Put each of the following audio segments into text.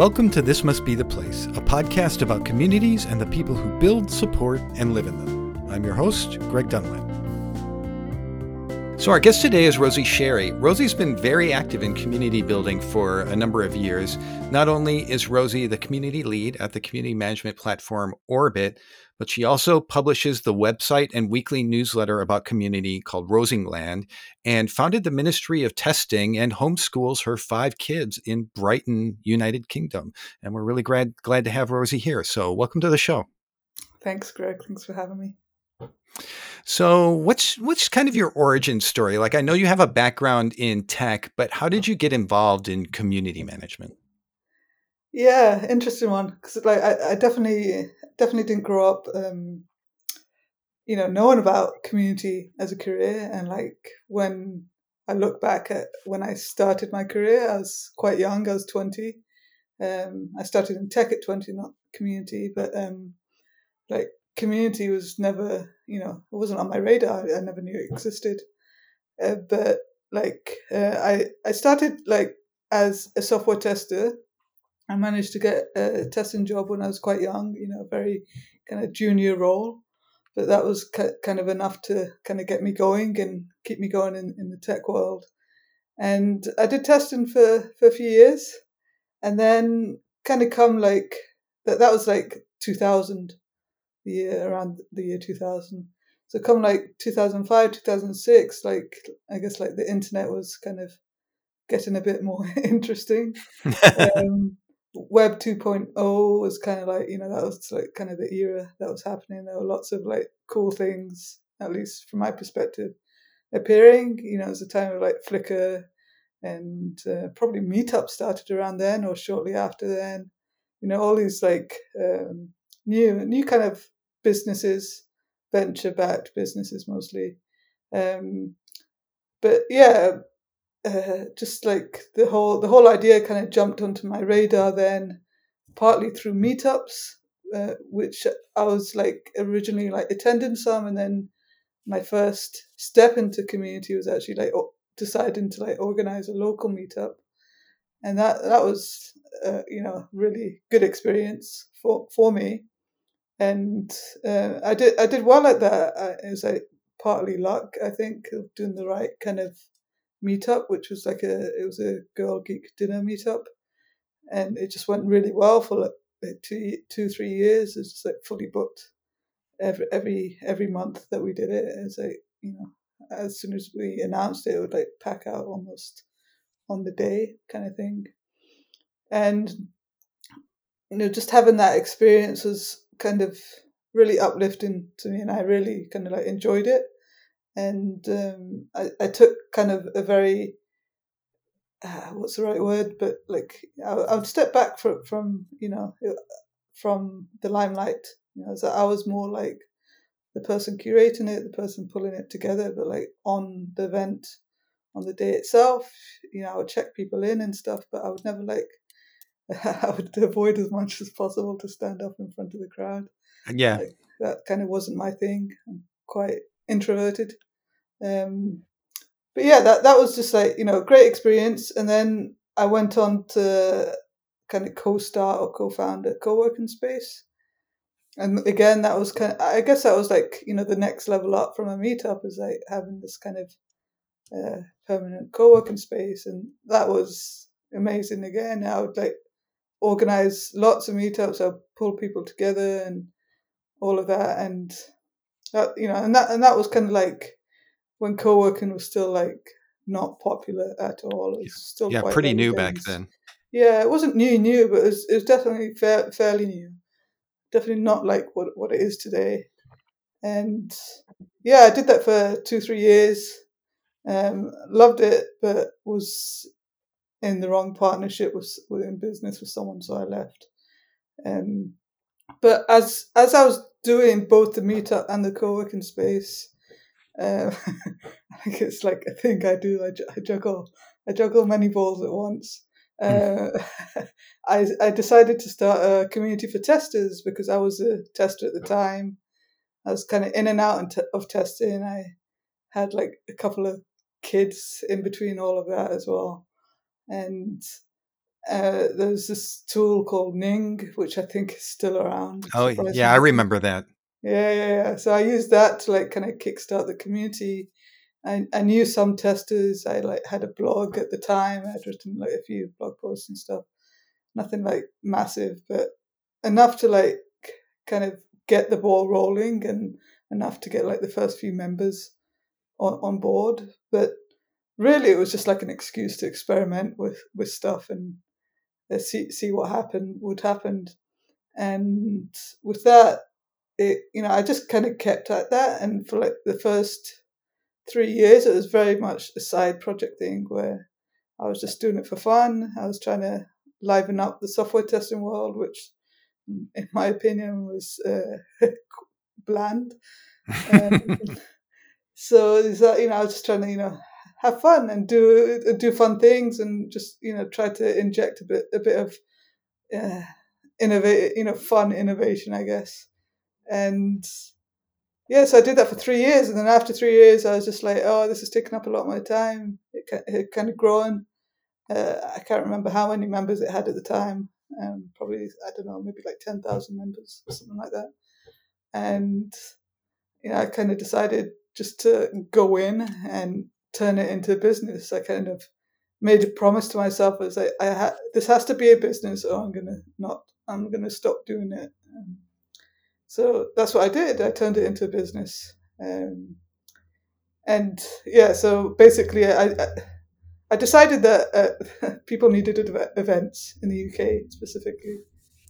Welcome to This Must Be the Place, a podcast about communities and the people who build, support, and live in them. I'm your host, Greg Dunlap. So, our guest today is Rosie Sherry. Rosie's been very active in community building for a number of years. Not only is Rosie the community lead at the community management platform Orbit, but she also publishes the website and weekly newsletter about community called Rosieland and founded the Ministry of Testing and homeschools her five kids in Brighton, United Kingdom. And we're really glad, glad to have Rosie here. So, welcome to the show. Thanks, Greg. Thanks for having me. So, what's what's kind of your origin story? Like, I know you have a background in tech, but how did you get involved in community management? Yeah, interesting one because like I, I, definitely definitely didn't grow up, um, you know, knowing about community as a career, and like when I look back at when I started my career, I was quite young. I was twenty. Um, I started in tech at twenty, not community, but um, like community was never, you know, it wasn't on my radar. I never knew it existed. Uh, but like, uh, I I started like as a software tester. I managed to get a testing job when I was quite young. You know, very kind of junior role, but that was kind of enough to kind of get me going and keep me going in, in the tech world. And I did testing for for a few years, and then kind of come like that. That was like 2000 the year around the year 2000 so come like 2005 2006 like i guess like the internet was kind of getting a bit more interesting. Um, web 2.0 was kind of like you know that was like kind of the era that was happening. There were lots of like cool things at least from my perspective appearing. You know it was a time of like flickr and uh, probably meetup started around then or shortly after then. You know all these like um, new new kind of businesses, venture backed businesses mostly. Um, but yeah, uh, just like the whole the whole idea kind of jumped onto my radar then, partly through meetups, uh, which I was like originally like attending some, and then my first step into community was actually like deciding to like organize a local meetup, and that that was uh, you know really good experience for for me and uh, I did I did well at that. It was like partly luck, I think, of doing the right kind of meetup, which was like a it was a girl geek dinner meetup, and it just went really well for like two two three years. It's just like fully booked every every every month that we did it. It's like you know as soon as we announced it, it would like pack out almost on the day kind of thing, and you know just having that experience was kind of really uplifting to me, and I really kind of like enjoyed it. And um, I, I took kind of a very uh, what's the right word, but like I, I would step back from from you know from the limelight. You know, so I was more like the person curating it, the person pulling it together, but like on the event, on the day itself, you know, I would check people in and stuff, but I would never like I would avoid as much as possible to stand up in front of the crowd. Yeah, like, that kind of wasn't my thing. I'm quite introverted. Um, but yeah, that that was just like you know great experience. And then I went on to kind of co-start or co-found a co-working space. And again, that was kind. Of, I guess that was like you know the next level up from a meetup is like having this kind of uh, permanent co-working space, and that was amazing. Again, I would like organize lots of meetups. I pull people together and all of that, and that you know, and that and that was kind of like when co-working was still like not popular at all. It was still yeah, pretty new back then. Yeah, it wasn't new, new, but it was, it was definitely fa- fairly new. Definitely not like what what it is today. And yeah, I did that for two, three years. Um, loved it, but was in the wrong partnership with within business with someone, so I left. Um, but as as I was doing both the meetup and the co-working space, uh, I think it's like a thing I do. I, I juggle I juggle many balls at once. Hmm. Uh, I I decided to start a community for testers because I was a tester at the time. I was kind of in and out of testing. I had like a couple of kids in between all of that as well and uh, there's this tool called Ning, which I think is still around. Oh, yeah, I remember that. Yeah, yeah, yeah. So I used that to like kind of kickstart the community. I, I knew some testers. I like had a blog at the time. I'd written like a few blog posts and stuff. Nothing like massive, but enough to like kind of get the ball rolling and enough to get like the first few members on, on board. But really, it was just like an excuse to experiment with with stuff and uh, see see what happened would happen. And with that, it you know I just kind of kept at that, and for like the first three years, it was very much a side project thing where I was just doing it for fun. I was trying to liven up the software testing world, which, in my opinion, was uh, bland. Um, so is that you know I was just trying to you know have fun and do do fun things and just you know try to inject a bit a bit of uh, innovate you know fun innovation I guess and yeah, so I did that for three years, and then after three years, I was just like, oh, this is taking up a lot of my time. It, it kind of grown. Uh, I can't remember how many members it had at the time. Um, probably I don't know, maybe like ten thousand members or something like that. And you know, I kind of decided just to go in and turn it into business. I kind of made a promise to myself as I, I ha- this has to be a business, or I'm gonna not. I'm gonna stop doing it. Um, so that's what I did. I turned it into a business. Um, and yeah, so basically, I, I, I decided that uh, people needed events in the UK specifically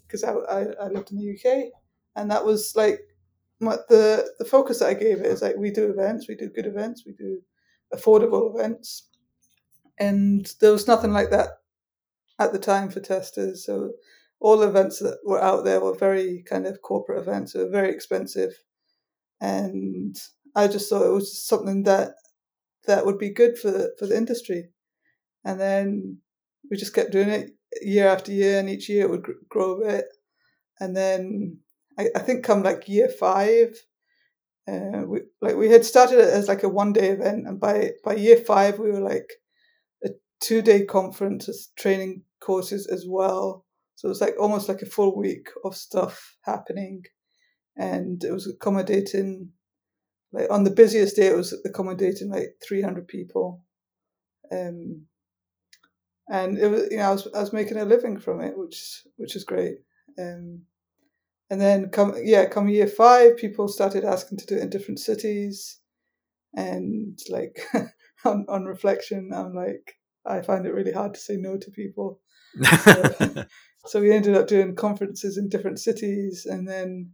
because I, I, I, lived in the UK, and that was like what the the focus that I gave it is like we do events, we do good events, we do affordable events, and there was nothing like that at the time for testers. So all events that were out there were very kind of corporate events. They were very expensive, and I just thought it was something that that would be good for the, for the industry. And then we just kept doing it year after year, and each year it would grow a bit. And then I, I think come like year five, uh, we like we had started it as like a one day event, and by by year five we were like a two day conference, training courses as well. So it was like almost like a full week of stuff happening, and it was accommodating. Like on the busiest day, it was accommodating like three hundred people, um, and it was you know I was I was making a living from it, which which is great. Um, and then come yeah come year five, people started asking to do it in different cities, and like on on reflection, I'm like I find it really hard to say no to people. So, so we ended up doing conferences in different cities, and then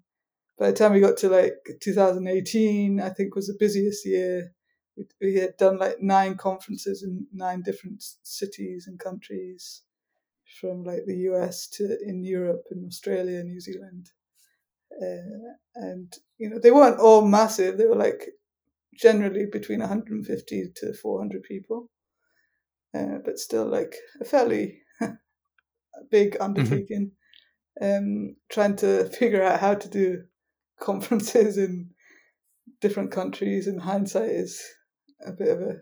by the time we got to like 2018, I think was the busiest year. We, we had done like nine conferences in nine different cities and countries, from like the US to in Europe and Australia, New Zealand, uh, and you know they weren't all massive. They were like generally between 150 to 400 people, uh, but still like a fairly big mm-hmm. undertaking. Mm-hmm. Um, trying to figure out how to do conferences in different countries in hindsight is a bit of a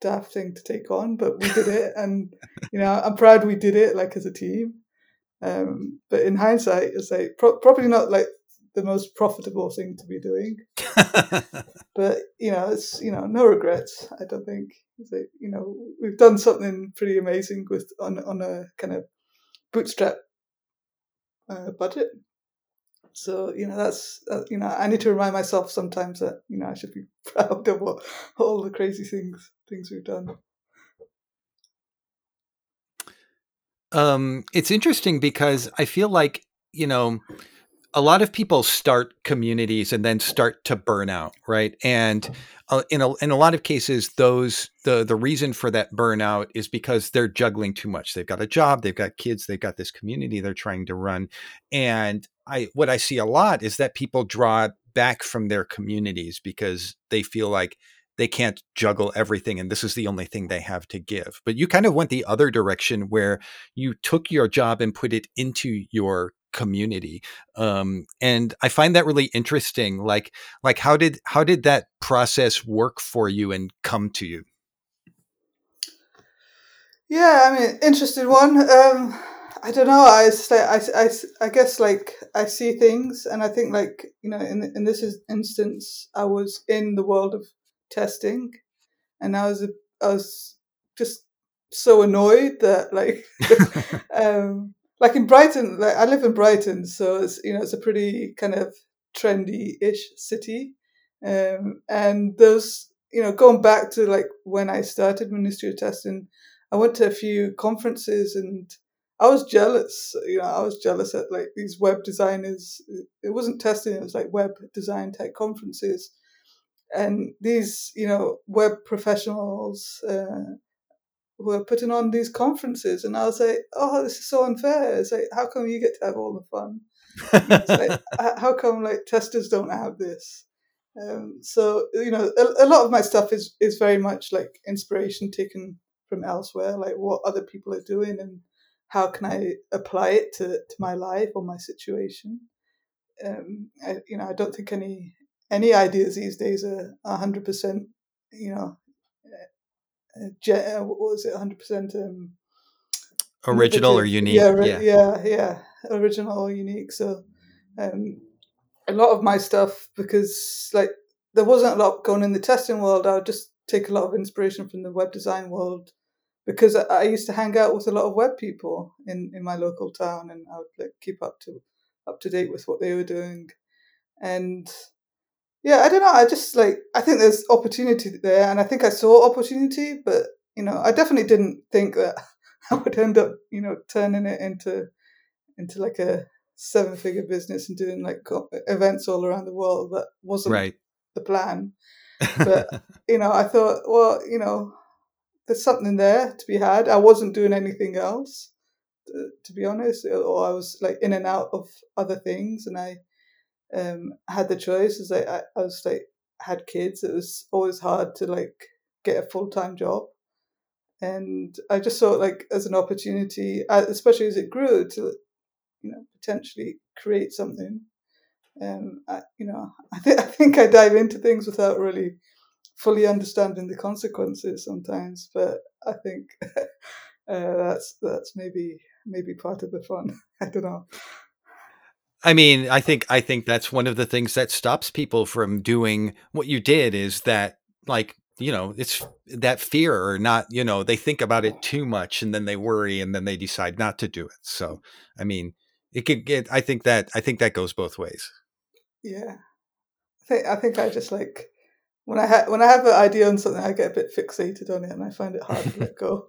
daft thing to take on, but we did it, and you know I'm proud we did it like as a team. Um, but in hindsight, it's like pro- probably not like the most profitable thing to be doing. but you know, it's you know no regrets. I don't think. Like, you know we've done something pretty amazing with on on a kind of bootstrap uh, budget. So you know that's uh, you know I need to remind myself sometimes that you know I should be proud of what, all the crazy things things we've done. Um, it's interesting because I feel like you know a lot of people start communities and then start to burn out, right? And uh, in a in a lot of cases, those the the reason for that burnout is because they're juggling too much. They've got a job, they've got kids, they've got this community they're trying to run, and I what I see a lot is that people draw back from their communities because they feel like they can't juggle everything and this is the only thing they have to give. But you kind of went the other direction where you took your job and put it into your community um, and i find that really interesting like like how did how did that process work for you and come to you Yeah, I mean, interesting one. Um, I don't know. I, I, I, I guess like I see things, and I think like you know, in in this instance, I was in the world of testing, and I was I was just so annoyed that like um like in Brighton, like I live in Brighton, so it's you know it's a pretty kind of trendy-ish city, um, and those you know going back to like when I started Ministry of Testing, I went to a few conferences and I was jealous. You know, I was jealous at like these web designers. It wasn't testing; it was like web design tech conferences, and these you know web professionals uh, were putting on these conferences, and I was like, "Oh, this is so unfair." It's like, how come you get to have all the fun? like, how come like testers don't have this? Um, so you know, a, a lot of my stuff is is very much like inspiration taken from elsewhere, like what other people are doing and how can I apply it to, to my life or my situation? Um, I, you know, I don't think any any ideas these days are hundred percent. You know, uh, what was it? Hundred percent um, original or unique? Yeah, yeah, yeah, yeah, original or unique. So, um, a lot of my stuff because like there wasn't a lot going in the testing world. I would just take a lot of inspiration from the web design world because I used to hang out with a lot of web people in, in my local town, and I would like keep up to up to date with what they were doing, and yeah, I don't know. I just like I think there's opportunity there, and I think I saw opportunity, but you know, I definitely didn't think that I would end up, you know, turning it into into like a seven figure business and doing like events all around the world. That wasn't right. the plan. But you know, I thought, well, you know, there's something there to be had. I wasn't doing anything else, to, to be honest, or I was like in and out of other things, and I um, had the choice. As I, I, was like had kids, it was always hard to like get a full time job, and I just saw it like as an opportunity, uh, especially as it grew to you know potentially create something. Um, I, you know, I, th- I think I dive into things without really fully understanding the consequences sometimes. But I think uh, that's that's maybe maybe part of the fun. I don't know. I mean, I think I think that's one of the things that stops people from doing what you did is that like you know it's that fear or not you know they think about it too much and then they worry and then they decide not to do it. So i mean it could get i think that i think that goes both ways. Yeah. I think i think i just like when I ha- when I have an idea on something, I get a bit fixated on it, and I find it hard to let go.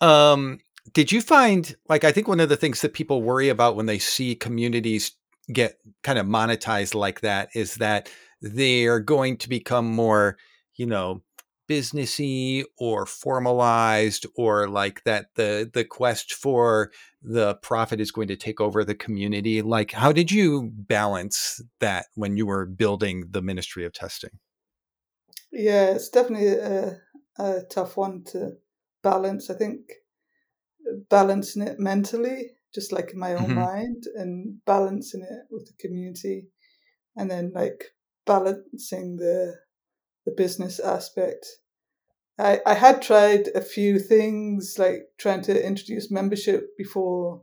um, did you find like I think one of the things that people worry about when they see communities get kind of monetized like that is that they are going to become more, you know, businessy or formalized or like that the the quest for the profit is going to take over the community. Like how did you balance that when you were building the ministry of testing? Yeah it's definitely a, a tough one to balance i think balancing it mentally just like in my own mm-hmm. mind and balancing it with the community and then like balancing the the business aspect. I, I had tried a few things like trying to introduce membership before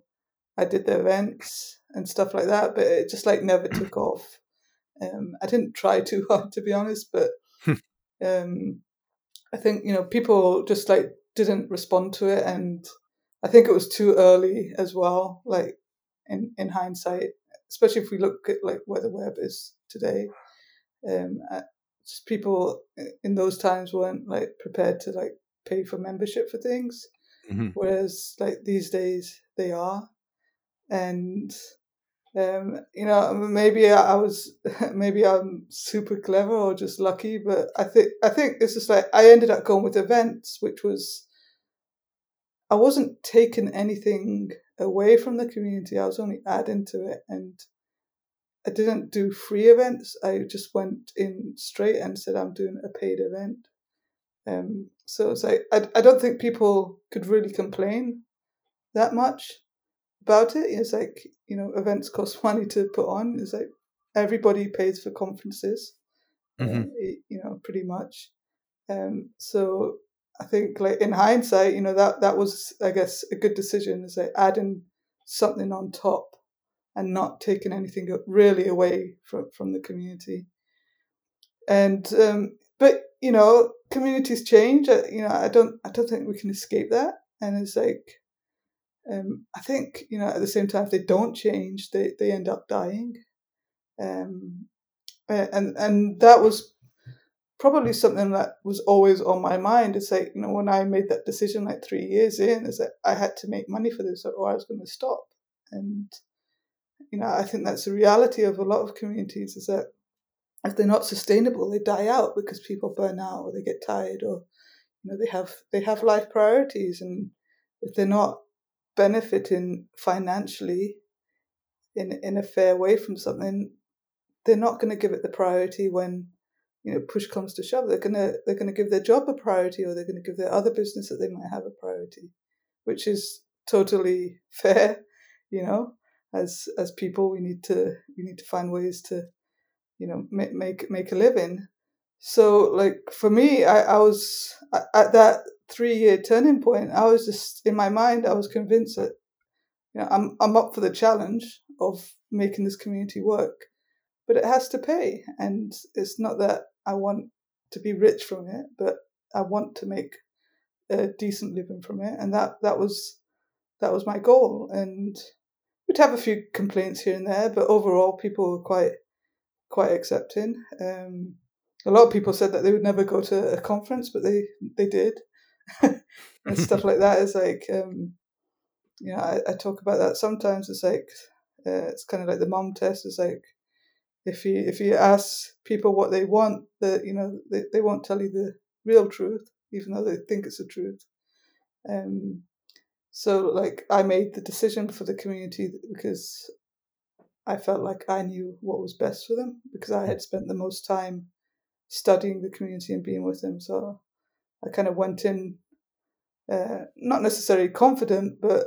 I did the events and stuff like that, but it just like never took off. Um, I didn't try too hard to be honest, but hmm. um, I think you know people just like didn't respond to it, and I think it was too early as well. Like in in hindsight, especially if we look at like where the web is today, um, just people in those times weren't like prepared to like pay for membership for things, mm-hmm. whereas like these days they are, and um, you know maybe I was maybe I'm super clever or just lucky, but I think I think it's just like I ended up going with events, which was I wasn't taking anything away from the community. I was only adding to it, and I didn't do free events. I just went in straight and said I'm doing a paid event. Um, so it's like I, I don't think people could really complain that much about it. It's like you know events cost money to put on. It's like everybody pays for conferences, mm-hmm. uh, you know, pretty much. Um, so I think like in hindsight, you know, that that was I guess a good decision is like adding something on top and not taking anything really away from, from the community. And um, but you know, communities change. Uh, you know, I don't I don't think we can escape that. And it's like um, I think you know at the same time if they don't change, they they end up dying. Um, and and that was probably something that was always on my mind. It's like, you know, when I made that decision like three years in, is that I had to make money for this or I was going to stop. And, you know, I think that's the reality of a lot of communities is that if they're not sustainable, they die out because people burn out or they get tired or, you know, they have, they have life priorities. And if they're not benefiting financially in, in a fair way from something, they're not going to give it the priority when you know push comes to shove they're to they're to give their job a priority or they're to give their other business that they might have a priority which is totally fair you know as as people we need to we need to find ways to you know make make, make a living so like for me i, I was at that three year turning point i was just in my mind i was convinced that you know i'm i'm up for the challenge of making this community work but it has to pay. And it's not that I want to be rich from it, but I want to make a decent living from it. And that, that was that was my goal. And we'd have a few complaints here and there, but overall people were quite quite accepting. Um, a lot of people said that they would never go to a conference, but they they did, and stuff like that is like, um, you know, I, I talk about that sometimes. It's like uh, it's kind of like the mom test. It's like if you if you ask people what they want, that you know they, they won't tell you the real truth, even though they think it's the truth. Um, so like I made the decision for the community because I felt like I knew what was best for them because I had spent the most time studying the community and being with them. So I kind of went in, uh, not necessarily confident, but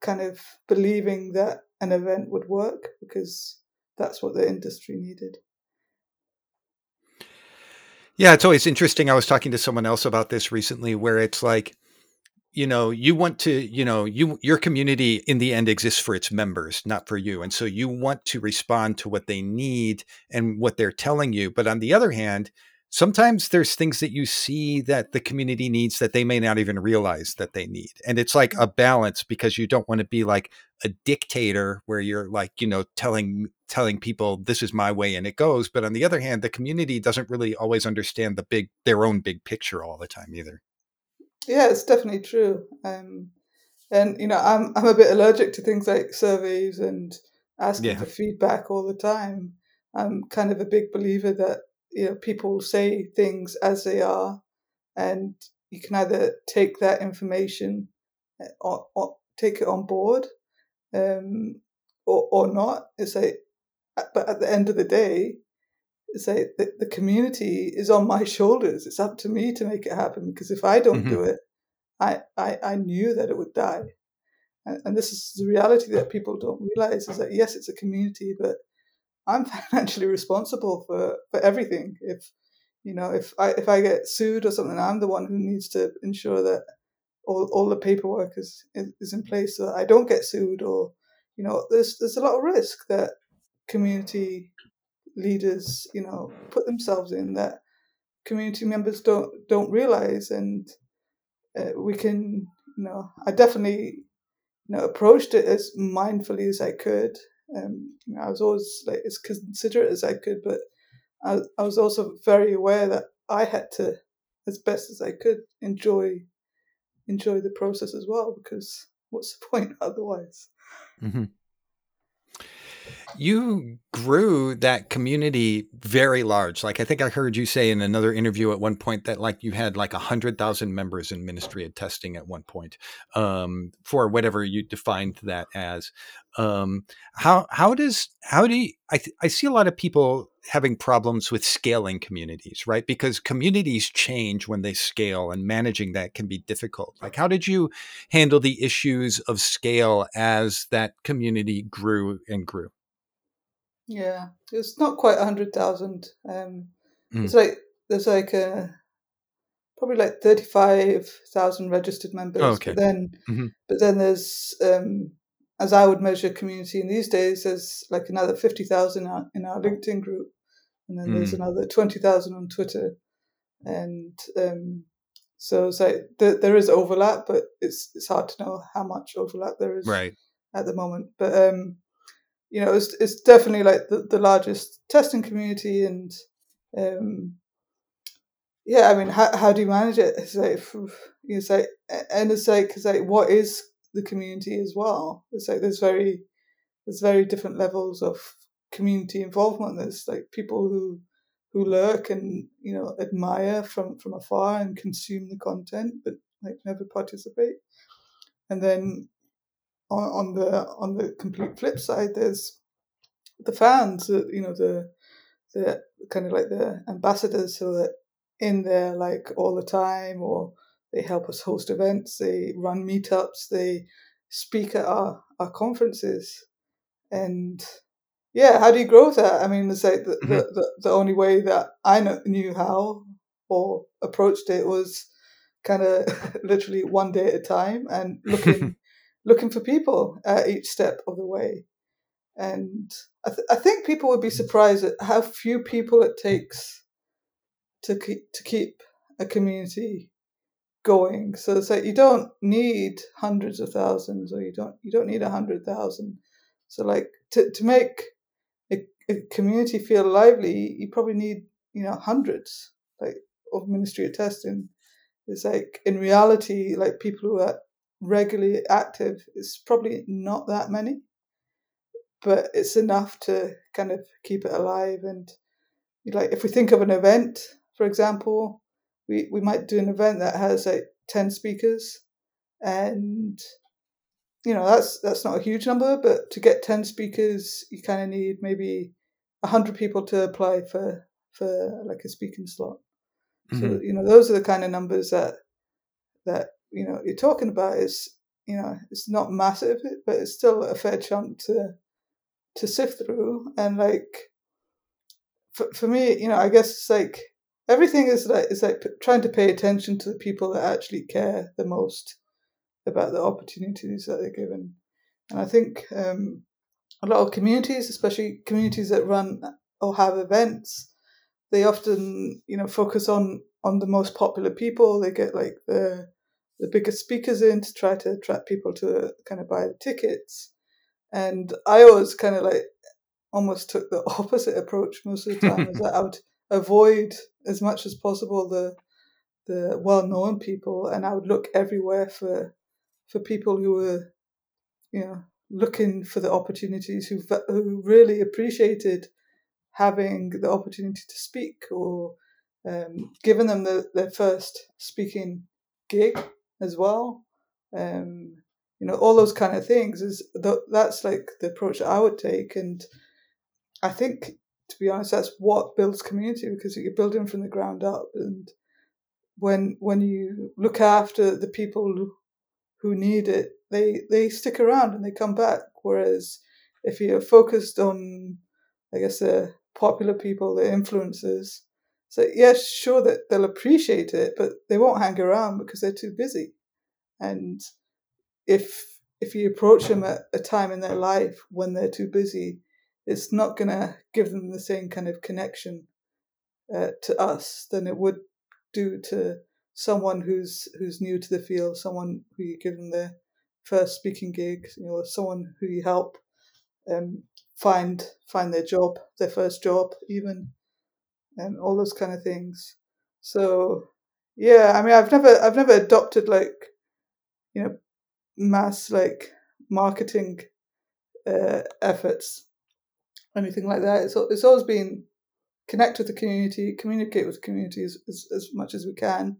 kind of believing that an event would work because that's what the industry needed. Yeah, it's always interesting. I was talking to someone else about this recently where it's like, you know, you want to, you know, you your community in the end exists for its members, not for you. And so you want to respond to what they need and what they're telling you. But on the other hand, sometimes there's things that you see that the community needs that they may not even realize that they need. And it's like a balance because you don't want to be like a dictator where you're like, you know, telling telling people this is my way and it goes, but on the other hand, the community doesn't really always understand the big their own big picture all the time either. Yeah, it's definitely true. Um and you know, I'm I'm a bit allergic to things like surveys and asking yeah. for feedback all the time. I'm kind of a big believer that you know people say things as they are, and you can either take that information eh, or, or take it on board, um, or or not. It's like, but at the end of the day, like the, the community is on my shoulders. It's up to me to make it happen because if I don't mm-hmm. do it, I, I I knew that it would die. And, and this is the reality that people don't realize is that yes, it's a community, but I'm financially responsible for, for everything. If you know, if I if I get sued or something, I'm the one who needs to ensure that all, all the paperwork is, is in place so that I don't get sued or you know, there's there's a lot of risk that community leaders, you know, put themselves in that community members don't don't realize and uh, we can you know I definitely you know approached it as mindfully as I could um, I was always like as considerate as I could, but I, I was also very aware that I had to, as best as I could, enjoy enjoy the process as well. Because what's the point otherwise? Mm-hmm you grew that community very large. Like I think I heard you say in another interview at one point that like you had like a hundred thousand members in ministry of testing at one point um, for whatever you defined that as. Um, how how does how do you, I th- I see a lot of people having problems with scaling communities, right? Because communities change when they scale, and managing that can be difficult. Like how did you handle the issues of scale as that community grew and grew? Yeah, it's not quite a hundred thousand. Um, mm. It's like there's like a probably like thirty five thousand registered members. Oh, okay. But then, Mhm. but then there's um, as I would measure community in these days, there's like another fifty thousand in our, in our LinkedIn group, and then there's Mm. another twenty thousand on Twitter, and um, so it's like there, there is overlap, but it's it's hard to know how much overlap there is Right. at the moment. But um, you know, it's it's definitely like the, the largest testing community, and um, yeah, I mean, how how do you manage it? It's like it's like, and it's like it's like what is the community as well? It's like there's very there's very different levels of community involvement. There's like people who who lurk and you know admire from from afar and consume the content, but like never participate. And then on, on the on the complete flip side, there's the fans. uh, You know the the kind of like the ambassadors who are in there like all the time, or they help us host events. They run meetups. They speak at our our conferences, and yeah, how do you grow that? I mean, it's like the, Mhm. the, the, the only way that I kn- knew how or approached it was kind of literally one day at a time and looking looking for people at each step of the way. And I, th- I think people would be surprised at how few people it takes to keep to keep a community going. So it's like you don't need hundreds of thousands, or you don't you don't need a hundred thousand. So like to to make a, a community feel lively, you probably need you know hundreds like of Ministry of Testing. It's like in reality, like people who are regularly active, it's probably not that many, but it's enough to kind of keep it alive. And like if we think of an event, for example, we, we might do an event that has like 10 speakers and you know that's that's not a huge number but to get 10 speakers you kind of need maybe 100 people to apply for for like a speaking slot so Mhm. you know those are the kind of numbers that that you know you're talking about is you know it's not massive but it's still a fair chunk to to sift through. And like for, for me you know i guess it's like everything is like is like trying to pay attention to the people that actually care the most about the opportunities that they're given. And i think um a lot of communities especially communities that run or have events they often you know focus on on the most popular people. They get like the the biggest speakers in to try to attract people to kind of buy the tickets. And i always kind of like almost took the opposite approach most of the time is that i would avoid as much as possible the the well-known people and i would look everywhere for for people who were you know looking for the opportunities who who really appreciated having the opportunity to speak or um, giving them the, their first speaking gig as well. Um, you know, all those kind of things is th- that's like the approach that I would take, and I think to be honest, that's what builds community because you're building from the ground up, and when when you look after the people who need it, they they stick around and they come back. Whereas if you're focused on, I guess, the popular people, the influencers, so yes, sure that they'll appreciate it, but they won't hang around because they're too busy. And if if you approach them at a time in their life when they're too busy, it's not going to give them the same kind of connection uh, to us than it would do to someone who's who's new to the field, someone who you give them their first speaking gig, you know, someone who you help um, find find their job, their first job, even, and all those kind of things. So, yeah, I mean, I've never I've never adopted like, you know, mass like marketing uh, efforts, anything like that. It's it's always been connect with the community, communicate with the community as, as, as much as we can,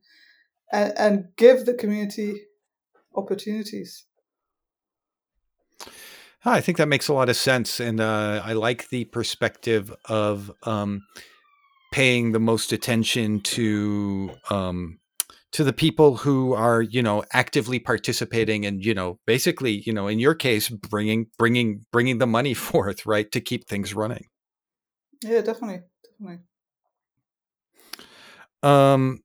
and, and give the community opportunities. I think that makes a lot of sense, and uh, I like the perspective of um, paying the most attention to um, to the people who are, you know, actively participating, and you know, basically, you know, in your case, bringing bringing bringing the money forth, right, to keep things running. Yeah, definitely, definitely. Um,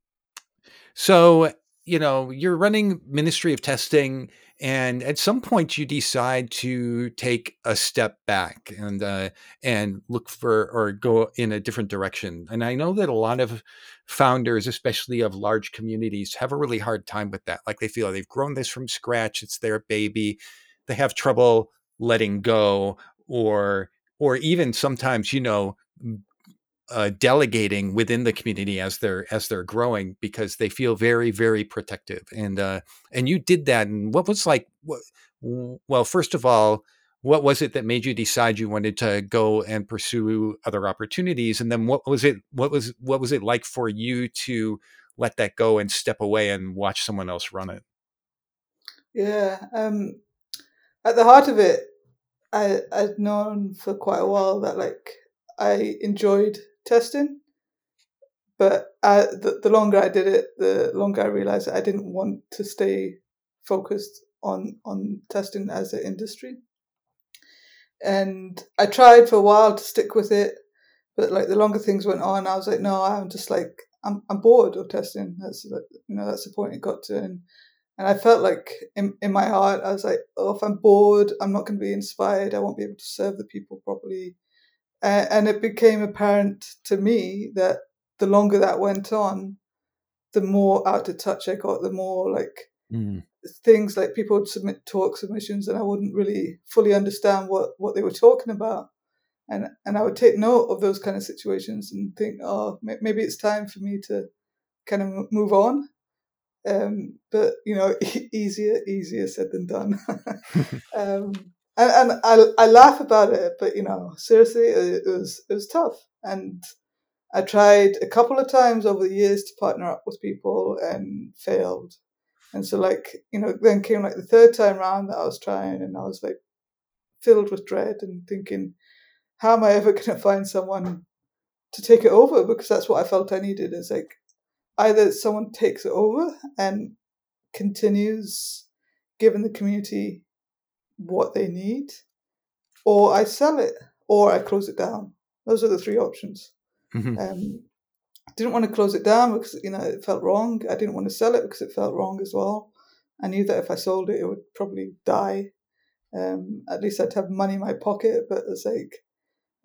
So, you know, you're running Ministry of Testing, and at some point you decide to take a step back and uh, and look for or go in a different direction. And I know that a lot of founders, especially of large communities, have a really hard time with that. Like they feel they've grown this from scratch; it's their baby. They have trouble letting go, or or even sometimes, you know, uh, delegating within the community as they're as they're growing because they feel very very protective. And uh, and you did that and what was like what, well first of all what was it that made you decide you wanted to go and pursue other opportunities? And then what was it what was what was it like for you to let that go and step away and watch someone else run it? Yeah um at the heart of it i i'd known for quite a while that like i enjoyed testing. But I, the, the longer I did it, the longer I realized I didn't want to stay focused on on testing as an industry. And I tried for a while to stick with it, but like the longer things went on, I was like, no, I'm just like I'm I'm bored of testing. That's like, you know that's the point it got to, and and I felt like in in my heart, I was like, oh, if I'm bored, I'm not going to be inspired. I won't be able to serve the people properly and it became apparent to me that the longer that went on, the more out of touch I got, the more like mm. things like people would submit talk submissions and I wouldn't really fully understand what, what they were talking about. And, and I would take note of those kind of situations and think, oh, maybe it's time for me to kind of move on. Um, but you know, easier, easier said than done. um, and, and I I laugh about it, but you know, seriously, it, it was it was tough, and I tried a couple of times over the years to partner up with people and failed. And so, like, you know, then came like the third time round that I was trying, and I was like filled with dread and thinking, how am I ever going to find someone to take it over? Because that's what I felt I needed is like either someone takes it over and continues giving the community what they need, or I sell it, or I close it down. Those are the three options. Mm-hmm. Um, didn't want to close it down because you know it felt wrong. I didn't want to sell it because it felt wrong as well. I knew that if I sold it, it would probably die. Um, at least I'd have money in my pocket, but it's like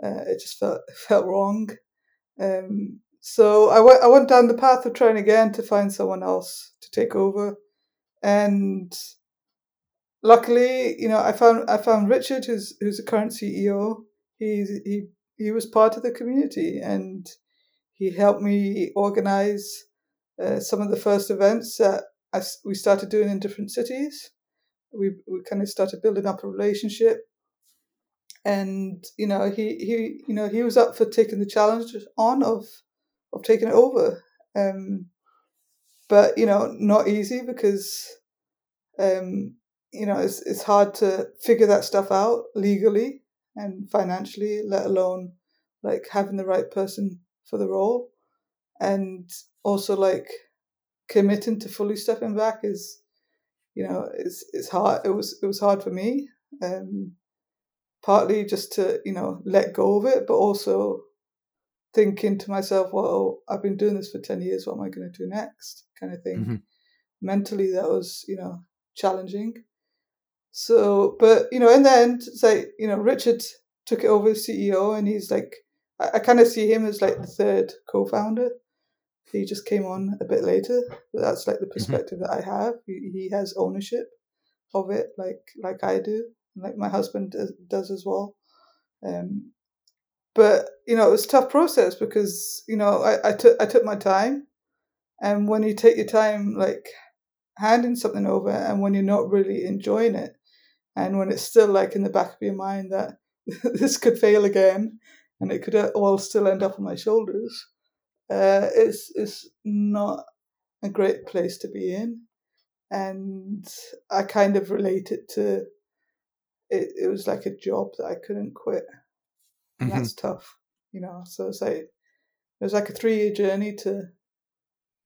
uh, it just felt felt wrong. Um, so I went I went down the path of trying again to find someone else to take over, and luckily, you know, I found I found Richard, who's who's the current CEO. He's he he was part of the community, and he helped me organize uh, some of the first events that I, we started doing in different cities. We we kind of started building up a relationship, and you know, he he you know he was up for taking the challenge on of of taking it over. Um, but you know, not easy because um, you know, it's it's hard to figure that stuff out legally and financially, let alone like having the right person for the role, and also like committing to fully stepping back is, you know, it's it's hard. It was it was hard for me, um, partly just to you know let go of it, but also thinking to myself, well, I've been doing this for ten years. What am I going to do next? Kind of thing. Mm-hmm. Mentally, that was you know challenging. So, but you know, in the end, it's like you know, Richard took it over as CEO, and he's like, I, I kind of see him as like the third co-founder. He just came on a bit later, but that's like the mm-hmm. perspective mm-hmm. that I have. He, he has ownership of it, like like I do, like my husband does, does as well. Um, but you know, it was a tough process because you know I, I took I took my time, and when you take your time, like handing something over, and when you're not really enjoying it, and when it's still like in the back of your mind that this could fail again and it could all still end up on my shoulders, uh, it's, it's not a great place to be in. And I kind of relate it to it, it was like a job that I couldn't quit. And mm-hmm. that's tough, you know. So it's like it was like a three year journey to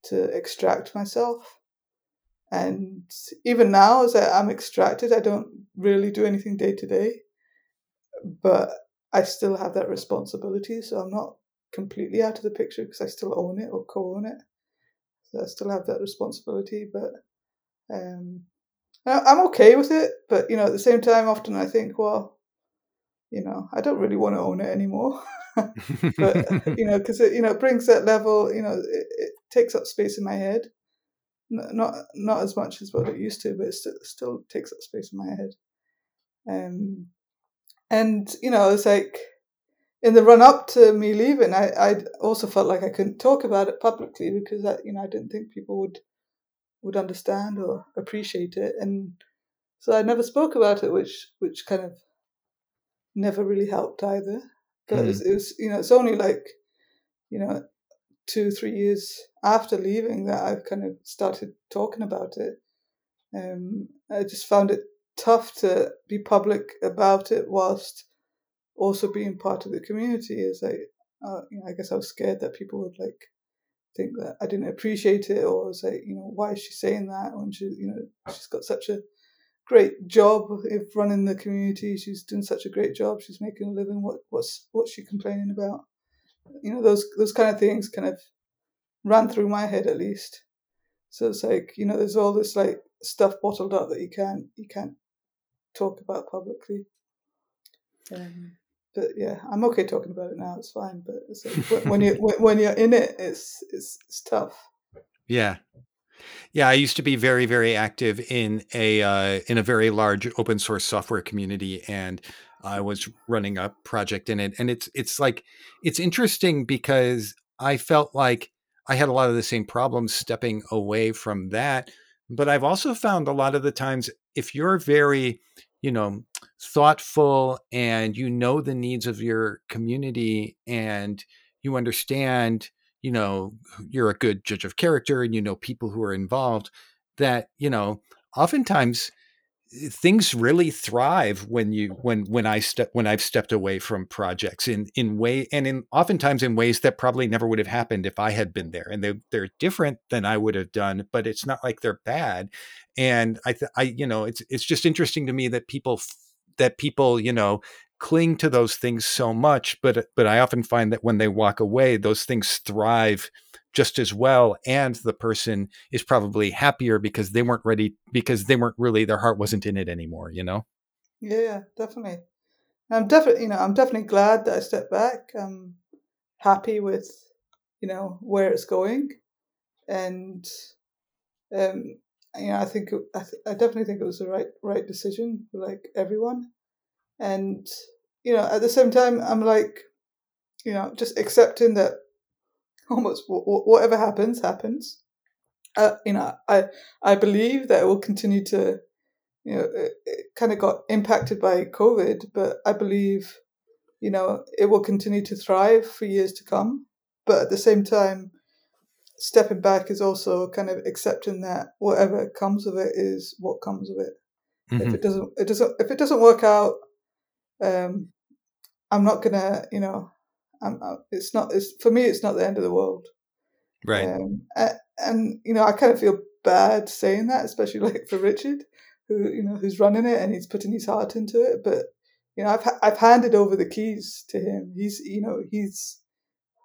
to extract myself and even now, as I, am extracted, I don't really do anything day to day, but I still have that responsibility. So I'm not completely out of the picture because I still own it or co own it. So I still have that responsibility, but um, I'm okay with it. But you know, at the same time, often I think, well, you know, I don't really want to own it anymore. but you know, because it you know it brings that level. You know, it, it takes up space in my head. Not not as much as what it used to, but it still, still takes up space in my head. Um, and you know, it's like in the run up to me leaving, I I also felt like I couldn't talk about it publicly because I you know I didn't think people would would understand or appreciate it, and so I never spoke about it, which which kind of never really helped either. But mm. it, was, it was you know it's only like you know two three years after leaving that I've kind of started talking about it. Um, I just found it tough to be public about it whilst also being part of the community is like uh, you know, I guess I was scared that people would like think that I didn't appreciate it or like, you know, why is she saying that when she, you know, she's got such a great job of running the community. She's doing such a great job. She's making a living. What what's what's she complaining about? You know, those those kind of things kind of ran through my head at least. So it's like you know, there's all this like stuff bottled up that you can't you can't talk about publicly. Um, but yeah, I'm okay talking about it now. It's fine. But it's like when you when you're in it, it's it's it's tough. Yeah, yeah. I used to be very very active in a uh, in a very large open source software community, and I was running a project in it. And it's it's like it's interesting because I felt like I had a lot of the same problems stepping away from that. But I've also found a lot of the times if you're very you know thoughtful and you know the needs of your community and you understand you know you're a good judge of character and you know people who are involved that you know oftentimes things really thrive when you when when I step when I've stepped away from projects in in way and in oftentimes in ways that probably never would have happened if I had been there and they they're different than I would have done but it's not like they're bad. And I th- I you know it's it's just interesting to me that people that people you know cling to those things so much but but i often find that when they walk away those things thrive just as well and the person is probably happier because they weren't ready because they weren't really their heart wasn't in it anymore you know? Yeah definitely. I'm definitely you know i'm definitely glad that i stepped back. I'm happy with you know where it's going and um you know, I think I, th- I definitely think it was the right right decision for like everyone, and you know, at the same time, I'm like, you know, just accepting that almost w- w- whatever happens happens. Uh, you know, I I believe that it will continue to, you know, it, it kind of got impacted by COVID, but I believe, you know, it will continue to thrive for years to come. But at the same time, stepping back is also kind of accepting that whatever comes of it is what comes of it. Mm-hmm. If it doesn't, it doesn't. If it doesn't work out, um, I'm not gonna, you know, I'm, uh, it's not. It's for me. It's not the end of the world. Right. Um, and, and you know, I kind of feel bad saying that, especially like for Richard, who you know who's running it and he's putting his heart into it. But you know, I've I've handed over the keys to him. He's you know he's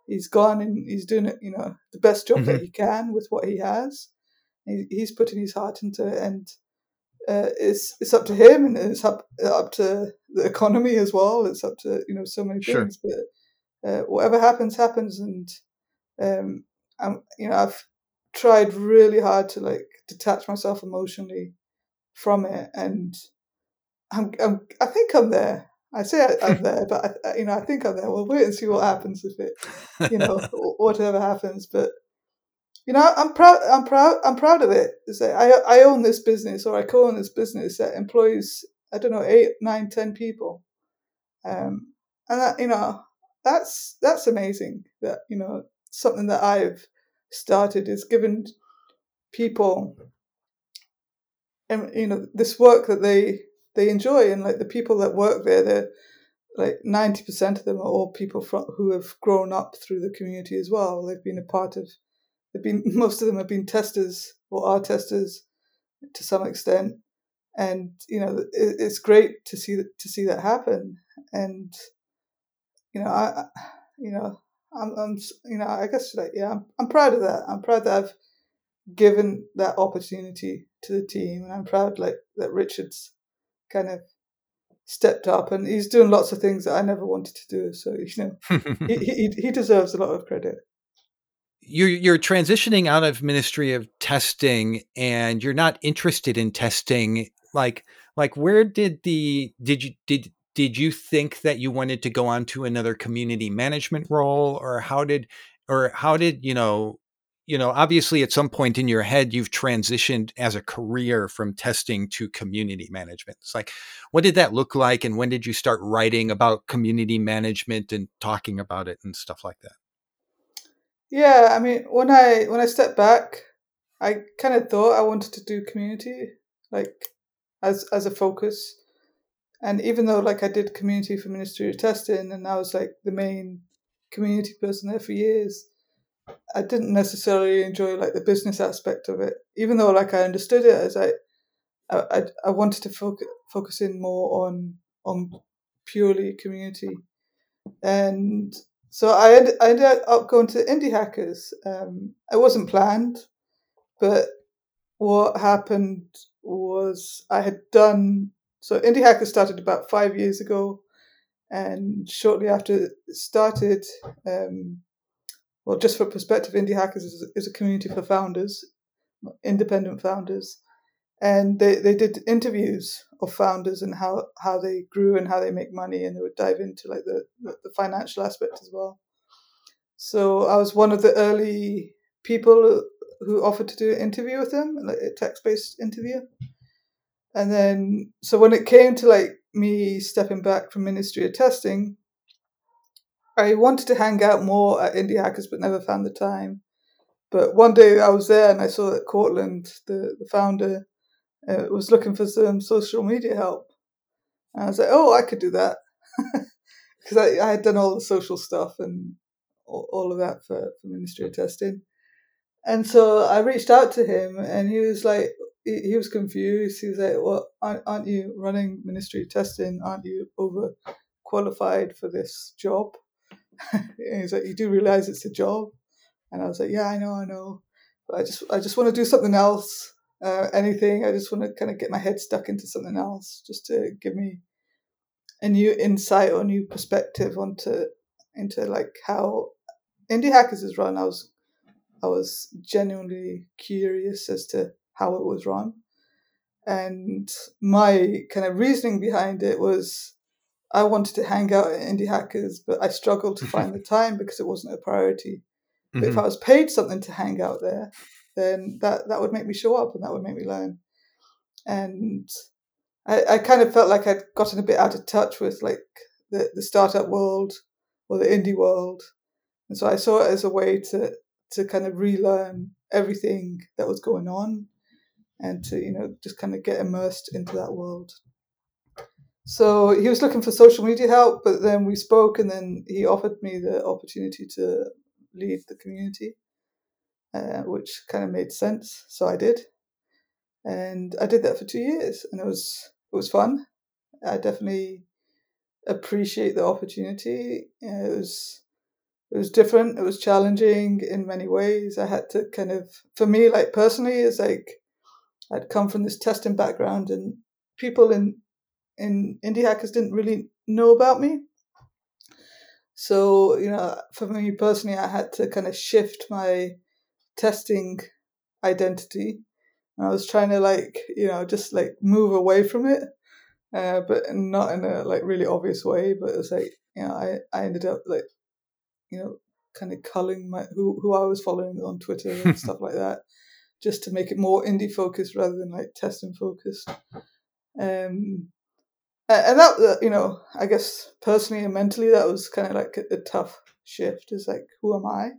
he's gone and he's doing it, you know, the best job mm-hmm. that he can with what he has. He, he's putting his heart into it, and uh, it's it's up to him, and it's up up to the economy as well. It's up to you know so many things, sure. but uh, whatever happens, happens, and um, I'm you know I've tried really hard to like detach myself emotionally from it, and I'm, I'm I think I'm there. I say I, am there, but I, you know, I think I'm there. We'll wait and see what happens if it, you know, whatever happens. But you know, I'm proud. I'm proud. I'm proud of it. Say I I own this business, or I co-own this business that employs I don't know eight, nine, ten people, um, and that you know that's that's amazing. That you know something that I've started is given people, and you know this work that they they enjoy and like the people that work there they're like 90% of them are all people from who have grown up through the community as well they've been a part of they've been most of them have been testers or are testers to some extent. And you know it, it's great to see that to see that happen. And you know i you know i'm, I'm you know i guess like yeah I'm, I'm proud of that. I'm proud that i've given that opportunity to the team, and I'm proud like that Richard's kind of stepped up. And he's doing lots of things that I never wanted to do. So you know, he, he he deserves a lot of credit. You're you're transitioning out of Ministry of Testing, and you're not interested in testing. Like like where did the did you did did you think that you wanted to go on to another community management role, or how did or how did you know you know, obviously at some point in your head, you've transitioned as a career from testing to community management. It's like, what did that look like? And when did you start writing about community management and talking about it and stuff like that? Yeah, I mean, when I when I stepped back, I kind of thought I wanted to do community, like as as a focus. And even though like I did community for Ministry of Testing, and I was like the main community person there for years, I didn't necessarily enjoy like the business aspect of it, even though like I understood it as I I, I wanted to focus focus in more on on purely community, and so I ended, I ended up going to Indie Hackers. Um, it wasn't planned, but what happened was I had done so. Indie Hackers started about five years ago, and shortly after it started, um, well, just for perspective, Indie Hackers is, is a community for founders, independent founders, and they, they did interviews of founders and how, how they grew and how they make money, and they would dive into like the, the, financial aspect as well. So I was one of the early people who offered to do an interview with them, like a text based interview. And then, so when it came to like me stepping back from Ministry of Testing, I wanted to hang out more at Indie Hackers, but never found the time. But one day I was there and I saw that Courtland, the, the founder, uh, was looking for some social media help. And I was like, oh, I could do that. Because I, I had done all the social stuff and all, all of that for, for Ministry of Testing. And so I reached out to him and he was like, he, he was confused. He was like, well, aren't, aren't you running Ministry of Testing? Aren't you over qualified for this job? he's like, "You do realize it's a job?" And I was like, "Yeah, I know, I know, but I just, I just want to do something else. Uh, anything. I just want to kind of get my head stuck into something else, just to give me a new insight or new perspective onto into like how indie hackers is run. I was, I was genuinely curious as to how it was run, and my kind of reasoning behind it was I wanted to hang out at Indie Hackers, but I struggled to find the time because it wasn't a priority. But mm-hmm. if I was paid something to hang out there, then that, that would make me show up and that would make me learn. And I, I kind of felt like I'd gotten a bit out of touch with like the, the startup world or the indie world. And so I saw it as a way to to kind of relearn everything that was going on and to, you know, just kind of get immersed into that world. So he was looking for social media help, but then we spoke, and then he offered me the opportunity to lead the community, uh, which kind of made sense. So I did, and I did that for two years, and it was it was fun. I definitely appreciate the opportunity. It was it was different. It was challenging in many ways. I had to kind of, for me, like personally, it's like I'd come from this testing background, and people in in indie hackers didn't really know about me. So, you know, for me personally, I had to kind of shift my testing identity. And I was trying to like, you know, just like move away from it, uh, but not in a like really obvious way. But it's like, you know, I, I ended up like, you know, kind of culling my who who I was following on Twitter and stuff like that, just to make it more indie focused rather than like testing focused. Um, and that uh, you know i guess personally and mentally that was kind of like a, a tough shift is like who am i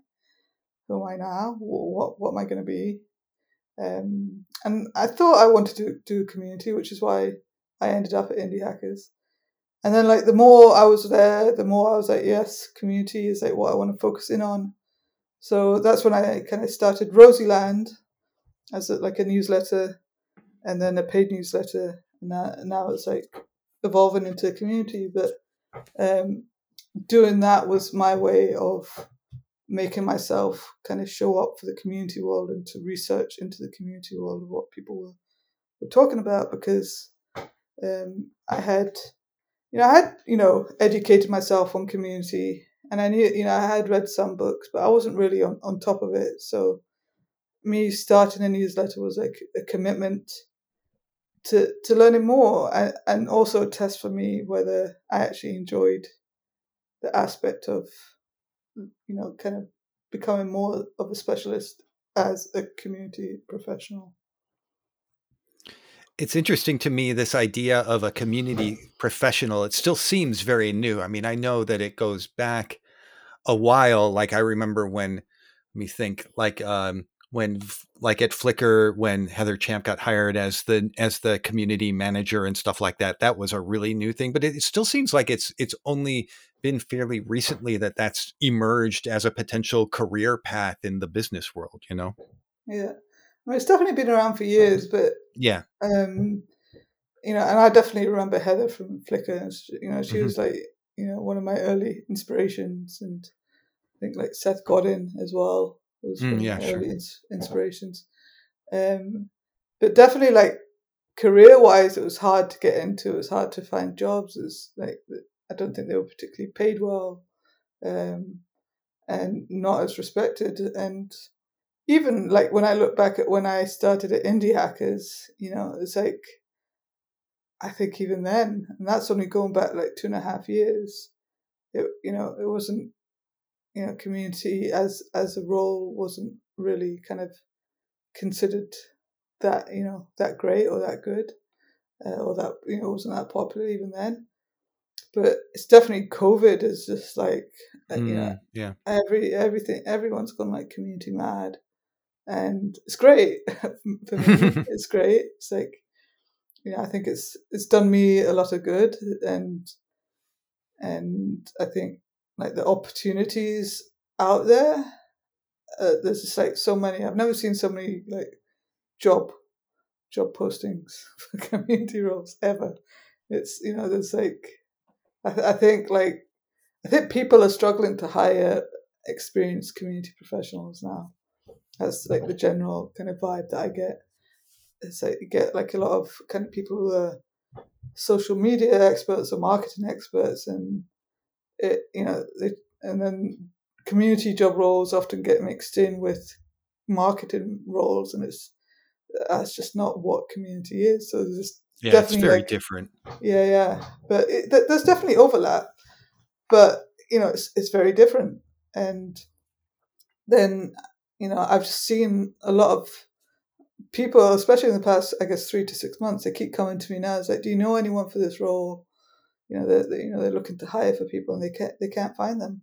who am i now? What what am i going to be? Um, and i thought i wanted to do community which is why i ended up at indie hackers. And then like the more i was there the more i was like yes community is like what i want to focus in on. So that's when i kind of started Rosieland as a, like a newsletter and then a paid newsletter. And now, now it's like evolving into a community. But um, doing that was my way of making myself kind of show up for the community world and to research into the community world of what people were, were talking about because um, I had, you know, I had, you know, educated myself on community and I knew, you know, I had read some books, but I wasn't really on, on top of it. So me starting a newsletter was like a commitment to, to learning more and, and also a test for me whether I actually enjoyed the aspect of you know, kind of becoming more of a specialist as a community professional. It's interesting to me this idea of a community professional. It still seems very new. I mean, I know that it goes back a while. Like I remember when, let me think, like um, when like at Flickr when Heather Champ got hired as the as the community manager and stuff like that that was a really new thing but it, still seems like it's it's only been fairly recently that that's emerged as a potential career path in the business world you know yeah I mean, it's definitely been around for years but yeah um you know and I definitely remember Heather from Flickr you know she mm-hmm. was like you know one of my early inspirations and I think like Seth Godin as well was mm, yeah, early sure. ins- inspirations. Um, but definitely, like career wise, it was hard to get into. It was hard to find jobs. It's like I don't think they were particularly paid well, um, and not as respected. And even like when I look back at when I started at Indie Hackers, you know, it's like I think even then, and that's only going back like two and a half years. It you know it wasn't you know community as as a role wasn't really kind of considered that you know that great or that good uh, or that you know wasn't that popular even then but it's definitely covid is just like uh, you know mm, yeah every everything everyone's gone like community mad and it's great for me it's great it's like you know i think it's it's done me a lot of good and and i think like the opportunities out there. Uh, there's just like so many. I've never seen so many like job job postings for community roles ever. It's you know there's like I, th- I think like I think people are struggling to hire experienced community professionals now. That's like the general kind of vibe that I get. It's like you get like a lot of kind of people who are social media experts or marketing experts and it you know they, and then community job roles often get mixed in with marketing roles and it's that's just not what community is so there's yeah definitely it's very like, different. Yeah yeah. But it, there's definitely overlap but you know it's, it's very different. And then you know i've seen a lot of people especially in the past i guess three to six months they keep coming to me now. It's like do you know anyone for this role? You know, they're, they, you know, they're looking to hire for people and they can't, they can't find them.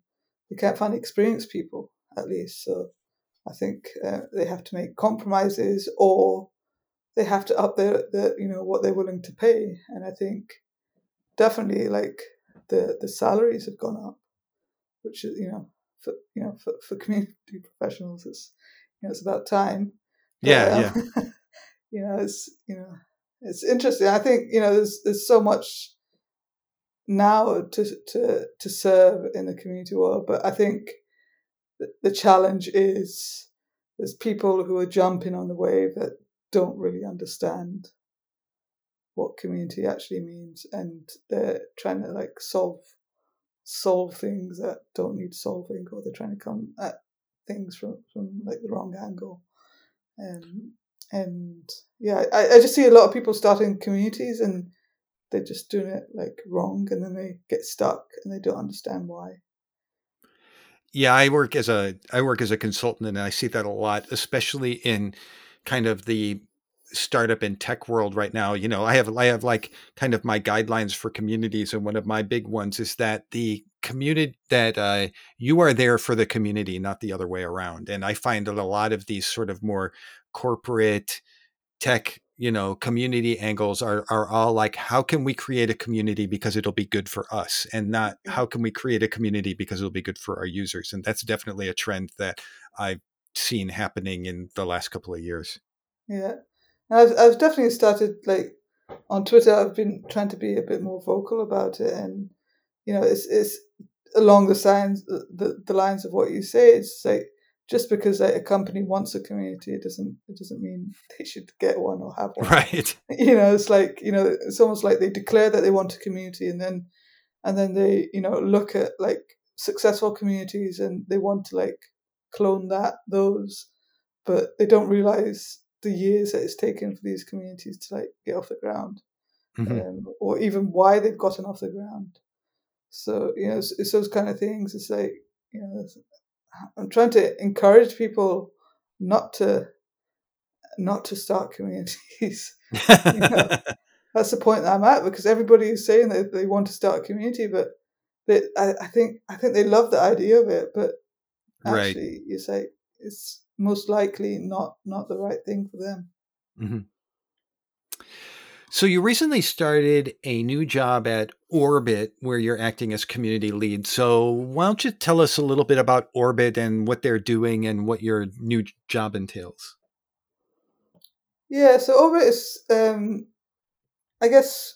They can't find experienced people, at least. So I think uh, they have to make compromises or they have to up their, the, you know, what they're willing to pay. And I think definitely like the, the salaries have gone up, which is, you know, for, you know, for, for community professionals, it's, you know, it's about time. But, yeah. Um, yeah. you know, it's, you know, it's interesting. I think, you know, there's, there's so much now to to to serve in the community world. But I think the challenge is there's people who are jumping on the wave that don't really understand what community actually means, and they're trying to like solve solve things that don't need solving, or they're trying to come at things from from like the wrong angle. Um, and yeah, I, I just see a lot of people starting communities and they're just doing it like wrong and then they get stuck and they don't understand why yeah i work as a i work as a consultant and i see that a lot especially in kind of the startup and tech world right now you know i have i have like kind of my guidelines for communities and one of my big ones is that the community that uh, you are there for the community not the other way around. And i find that a lot of these sort of more corporate tech you know community angles are are all like how can we create a community because it'll be good for us? And not how can we create a community because it'll be good for our users? And that's definitely a trend that i've seen happening in the last couple of years. Yeah i've, I've definitely started like on twitter i've been trying to be a bit more vocal about it and you know it's it's along the signs uh, the, the lines of what you say it's like just because like, a company wants a community it doesn't it doesn't mean they should get one or have one. Right. You know it's like you know it's almost like they declare that they want a community and then and then they you know look at like successful communities and they want to like clone that those but they don't realize the years that it's taken for these communities to like get off the ground mm-hmm. um, or even why they've gotten off the ground so you know it's, it's those kind of things it's like you know i'm trying to encourage people not to not to start communities you know? that's the point that i'm at because everybody is saying that they want to start a community but they, I, I think i think they love the idea of it but actually right. you say it's most likely not not the right thing for them. Mm-hmm. So you recently started a new job at Orbit where you're acting as community lead. So why don't you tell us a little bit about Orbit and what they're doing and what your new job entails? Yeah, so Orbit is um I guess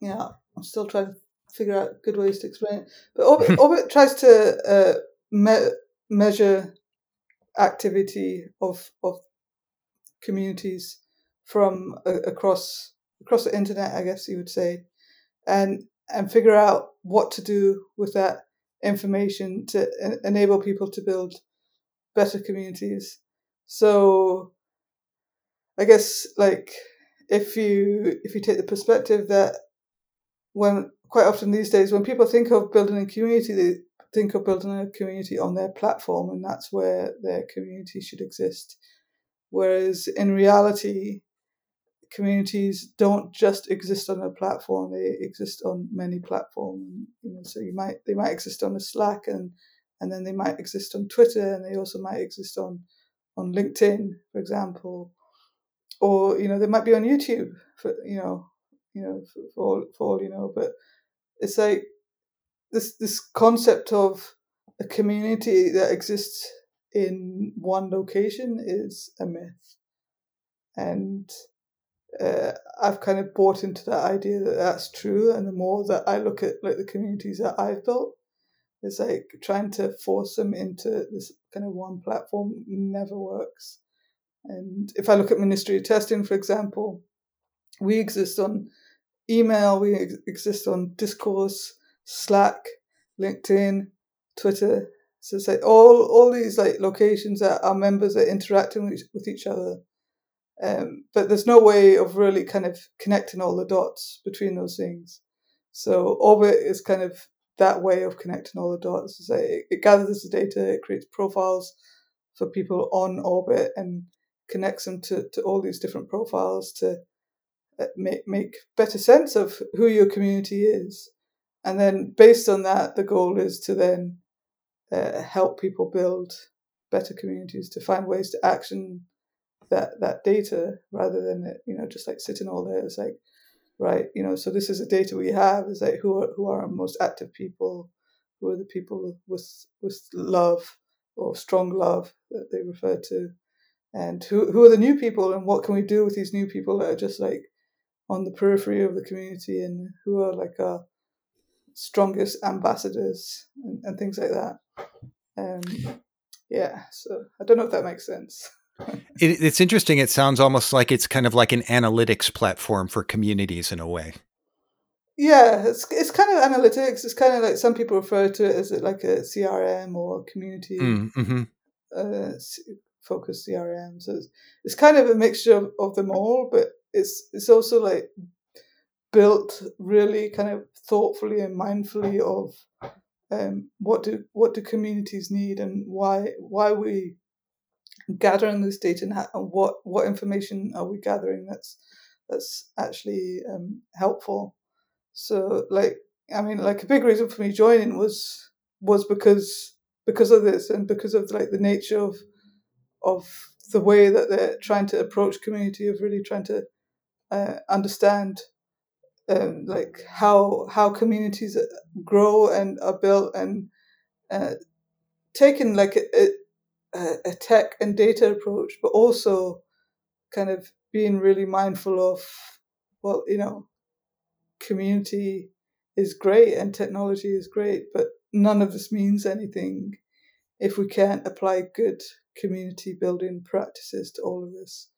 yeah, I'm still trying to figure out good ways to explain it. But Orbit, Orbit tries to uh, me- measure activity of of communities from uh, across across the internet, I guess you would say, and and figure out what to do with that information to enable people to build better communities. So, I guess like if you if you take the perspective that when quite often these days when people think of building a community, they think of building a community on their platform, and that's where their community should exist. Whereas in reality, communities don't just exist on a platform; they exist on many platforms. So you might they might exist on a Slack, and and then they might exist on Twitter, and they also might exist on on LinkedIn, for example, or you know they might be on YouTube for you know you know for, for all for all you know. But it's like this this concept of a community that exists in one location is a myth, and uh, I've kind of bought into that idea that that's true. And the more that I look at like the communities that I've built, it's like trying to force them into this kind of one platform never works. And if I look at Ministry of Testing, for example, we exist on email, we ex- exist on discourse, Slack, LinkedIn, Twitter. So it's like all all these like locations that our members are interacting with, with each other. Um, but there's no way of really kind of connecting all the dots between those things. So Orbit is kind of that way of connecting all the dots. It's like it, it gathers the data, it creates profiles for people on Orbit and connects them to, to all these different profiles to uh, make make better sense of who your community is and then based on that, the goal is to then uh, help people build better communities to find ways to action that that data rather than you know just like sitting all there. It's like right, you know, so this is the data we have. Is like who are who are our most active people, who are the people with with love or strong love that they refer to, and who who are the new people and what can we do with these new people that are just like on the periphery of the community and who are like a strongest ambassadors and, and things like that. Um, yeah, so I don't know if that makes sense. it, it's interesting. It sounds almost like it's kind of like an analytics platform for communities in a way. Yeah, it's it's kind of analytics. It's kind of like some people refer to it as like a CRM or community mm, mm-hmm. uh, focused CRM. So it's, it's kind of a mixture of, of them all, but it's it's also like built really kind of thoughtfully and mindfully of um, what do what do communities need and why why we gathering this data and, how, and what what information are we gathering that's that's actually um, helpful. So like I mean like a big reason for me joining was was because because of this and because of like the nature of of the way that they're trying to approach community of really trying to uh, understand um, like how how communities grow and are built and uh, taking like a, a, a tech and data approach, but also kind of being really mindful of well, you know, community is great and technology is great, but none of this means anything if we can't apply good community building practices to all of this.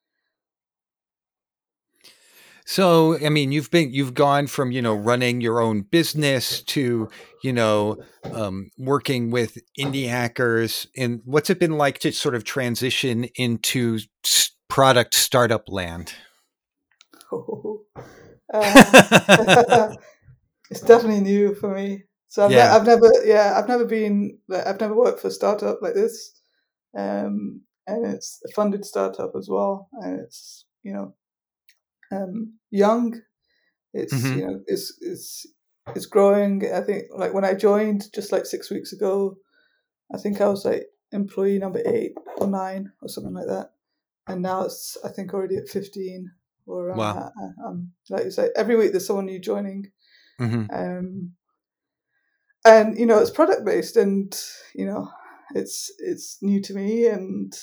So, I mean, you've been you've gone from you know running your own business to you know um, working with indie hackers. And what's it been like to sort of transition into product startup land? Oh, uh, it's definitely new for me. So I've, yeah. ne- I've never, yeah, I've never been, I've never worked for a startup like this, um, and it's a funded startup as well, and it's you know um, young. It's mm-hmm. you know it's it's it's growing. I think like when I joined just like six weeks ago, I think I was like employee number eight or nine or something like that, and now it's I think already at fifteen or wow. that. Um, like you say, every week there's someone new joining, mm-hmm. um, and you know it's product based, and you know it's it's new to me, and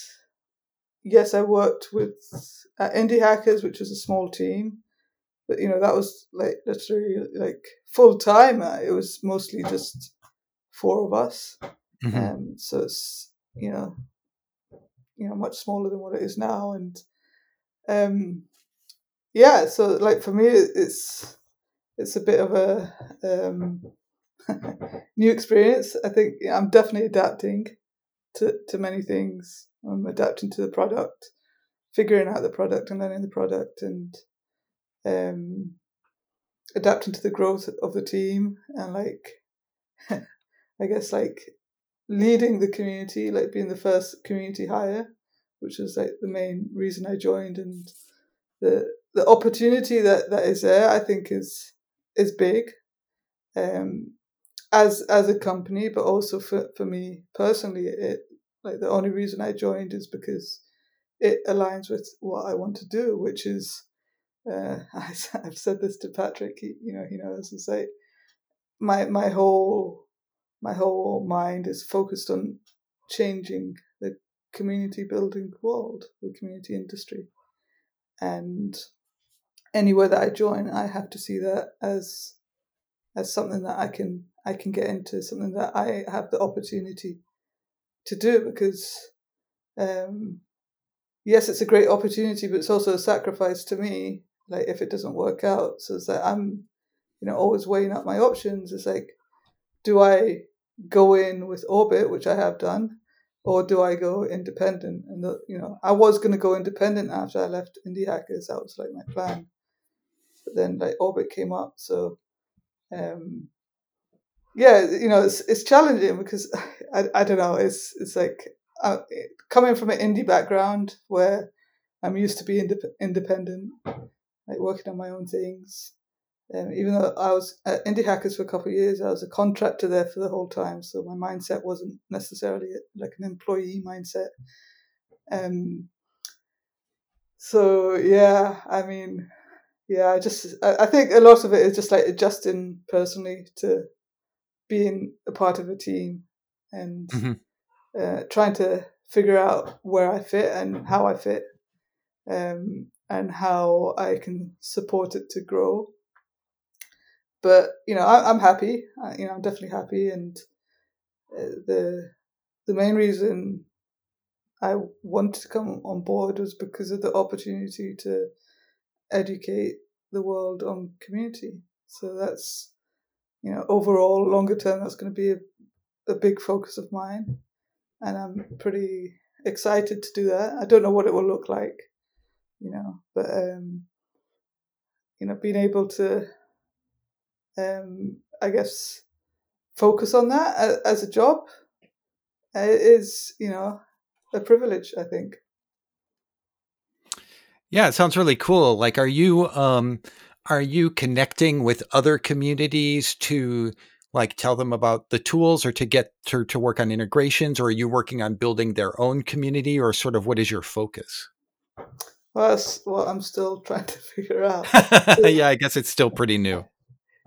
yes, I worked with uh, Indie Hackers, which was a small team, but you know that was like literally like full time. Uh, it was mostly just four of us, mm-hmm. um, so it's you know you know much smaller than what it is now, and um, yeah. So like for me, it's it's a bit of a um, new experience. I think I'm definitely adapting to to many things um, adapting to the product, figuring out the product and learning the product, and um, adapting to the growth of the team, and like, I guess like leading the community, like being the first community hire, which was like the main reason I joined, and the the opportunity that that is there, I think is is big. Um, as as a company, but also for, for me personally, it like the only reason I joined is because it aligns with what I want to do, which is uh, I, have said this to Patrick. He, you know, he knows to say my my whole my whole mind is focused on changing the community building world, the community industry, and anywhere that I join, I have to see that as as something that I can I can get into, something that I have the opportunity to do because um, yes, it's a great opportunity, but it's also a sacrifice to me. Like if it doesn't work out, so it's like I'm, you know, always weighing up my options. It's like, do I go in with Orbit, which I have done, or do I go independent? And the, you know, I was going to go independent after I left Indie Hackers. That was like my plan. But then like Orbit came up, so um, yeah, you know, it's it's challenging because I, I don't know. It's it's like uh, coming from an indie background where I'm used to being indep- independent, like working on my own things. Um, even though I was at Indie Hackers for a couple of years, I was a contractor there for the whole time, so my mindset wasn't necessarily like an employee mindset. Um. So yeah, I mean, yeah, I just I, I think a lot of it is just like adjusting personally to being a part of a team and mm-hmm. uh, trying to figure out where I fit and how I fit, um, and how I can support it to grow. But you know, I, am happy. I, you know, I'm definitely happy, and uh, the the main reason I wanted to come on board was because of the opportunity to educate the world on community. So that's you know, overall, longer term, that's going to be a, a big focus of mine. And I'm pretty excited to do that. I don't know what it will look like, you know, but, um, you know, being able to, um, I guess, focus on that as a job is, you know, a privilege, I think. Yeah, it sounds really cool. Like, are you, um, are you connecting with other communities to like tell them about the tools or to get to, to work on integrations or are you working on building their own community or sort of what is your focus? Well that's what i'm still trying to figure out yeah i guess it's still pretty new.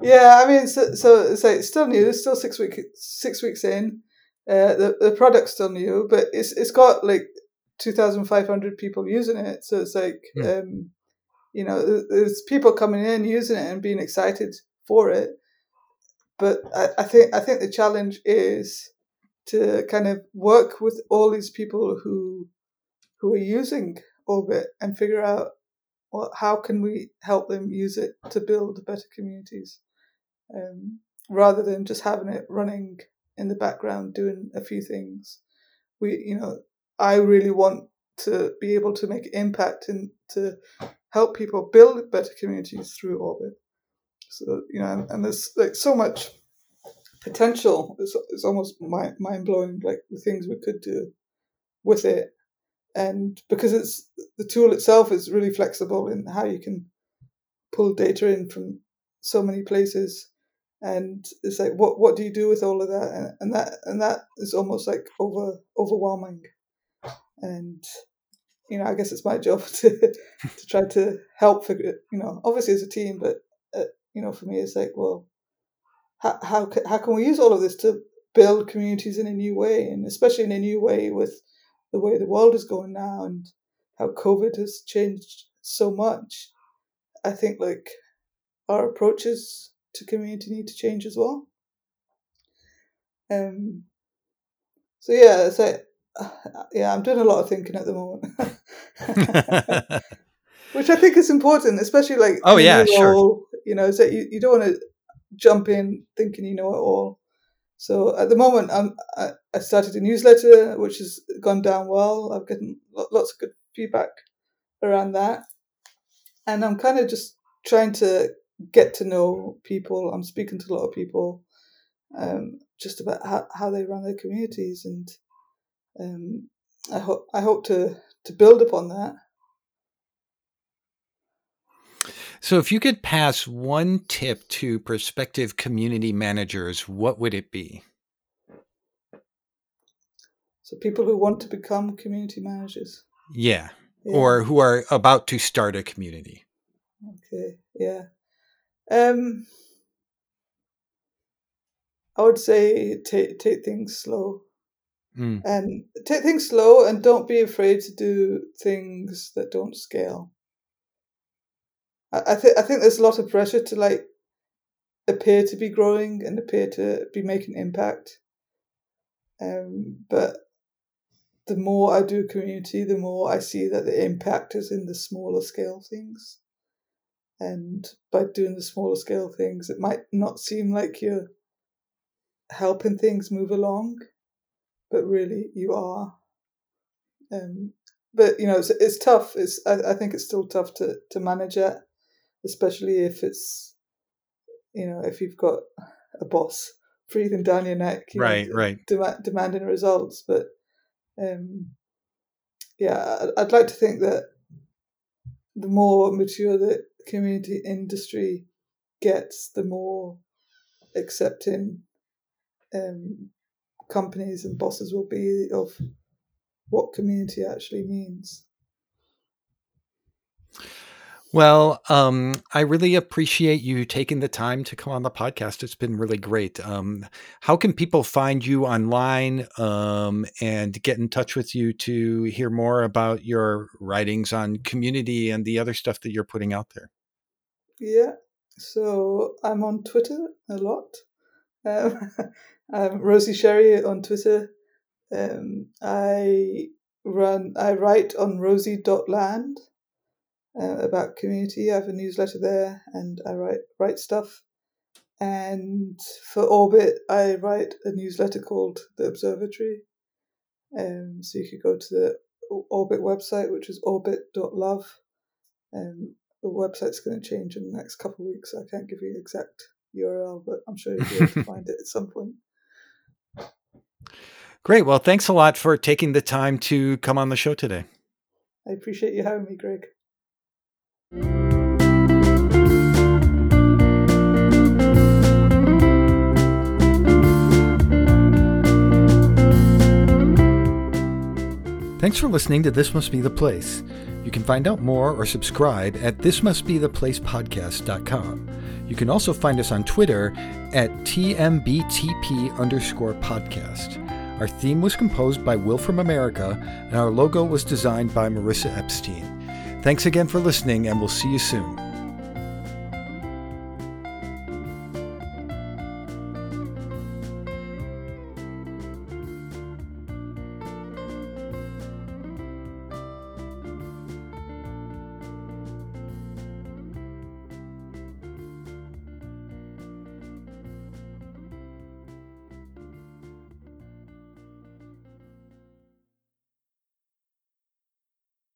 Yeah i mean so, so, it's still new it's still six weeks six weeks in. Uh, the, the product's still new but it's it's got like 2500 people using it so it's like mm. um you know, there's people coming in using it and being excited for it. but I, I think I think the challenge is to kind of work with all these people who who are using Orbit and figure out well, how can we help them use it to build better communities, um, rather than just having it running in the background doing a few things. We, you know, I really want to be able to make impact and to help people build better communities through Orbit. So you know, and there's like so much potential. It's, it's almost mind mind blowing, like the things we could do with it, and because it's the tool itself is really flexible in how you can pull data in from so many places and it's like what what do you do with all of that and, and that and that is almost like over overwhelming and you know i guess it's my job to to try to help figure you know obviously as a team but uh, you know for me it's like well how how how can we use all of this to build communities in a new way? And especially in a new way with the way the world is going now and how covid has changed so much i think like our approaches to community need to change as well. Um so yeah so yeah i'm doing a lot of thinking at the moment which i think is important especially like oh yeah sure you know so you, you don't want to jump in thinking you know it all so at the moment, I'm, I, I started a newsletter, which has gone down well. I've gotten lots of good feedback around that. And I'm kind of just trying to get to know people. I'm speaking to a lot of people um, just about how, how they run their communities. And um, I, hope I hope to, to build upon that. So, if you could pass one tip to prospective community managers, what would it be? So, people who want to become community managers. Yeah. yeah. Or who are about to start a community. Okay. Yeah. Um, I would say take take things slow. Mm. And take things slow and don't be afraid to do things that don't scale. I, think I think there's a lot of pressure to like appear to be growing and appear to be making impact. Um, but the more I do community, the more I see that the impact is in the smaller scale things. And by doing the smaller scale things, it might not seem like you're helping things move along, but really you are. Um, but you know, it's, it's tough. It's I, I think it's still tough to to manage it especially if it's you know if you've got a boss breathing down your neck, you right, know, right, dem- demanding results. But um, yeah, I'd like to think that the more mature the community industry gets, the more accepting um, companies and bosses will be of what community actually means. Well, um, I really appreciate you taking the time to come on the podcast. It's been really great. Um, how can people find you online um, and get in touch with you to hear more about your writings on community and the other stuff that you're putting out there? Yeah, so I'm on Twitter a lot. Um, I'm Rosie Sherry on Twitter. Um, I run, I write on rosie.land uh, about community. I have a newsletter there, and I write write stuff. And for Orbit, I write a newsletter called the Observatory. Um, so you could go to the Orbit website, which is orbit.love. Um, the website's going to change in the next couple of weeks. So I can't give you the exact URL, but I'm sure you'll be able to find it at some point. Great. Well, thanks a lot for taking the time to come on the show today. I appreciate you having me, Greg. Thanks for listening to This Must Be the Place. You can find out more or subscribe at thismustbetheplacepodcast.com. You can also find us on Twitter at TMBTP underscore podcast. Our theme was composed by Will from America, and our logo was designed by Marissa Epstein. Thanks again for listening, and we'll see you soon.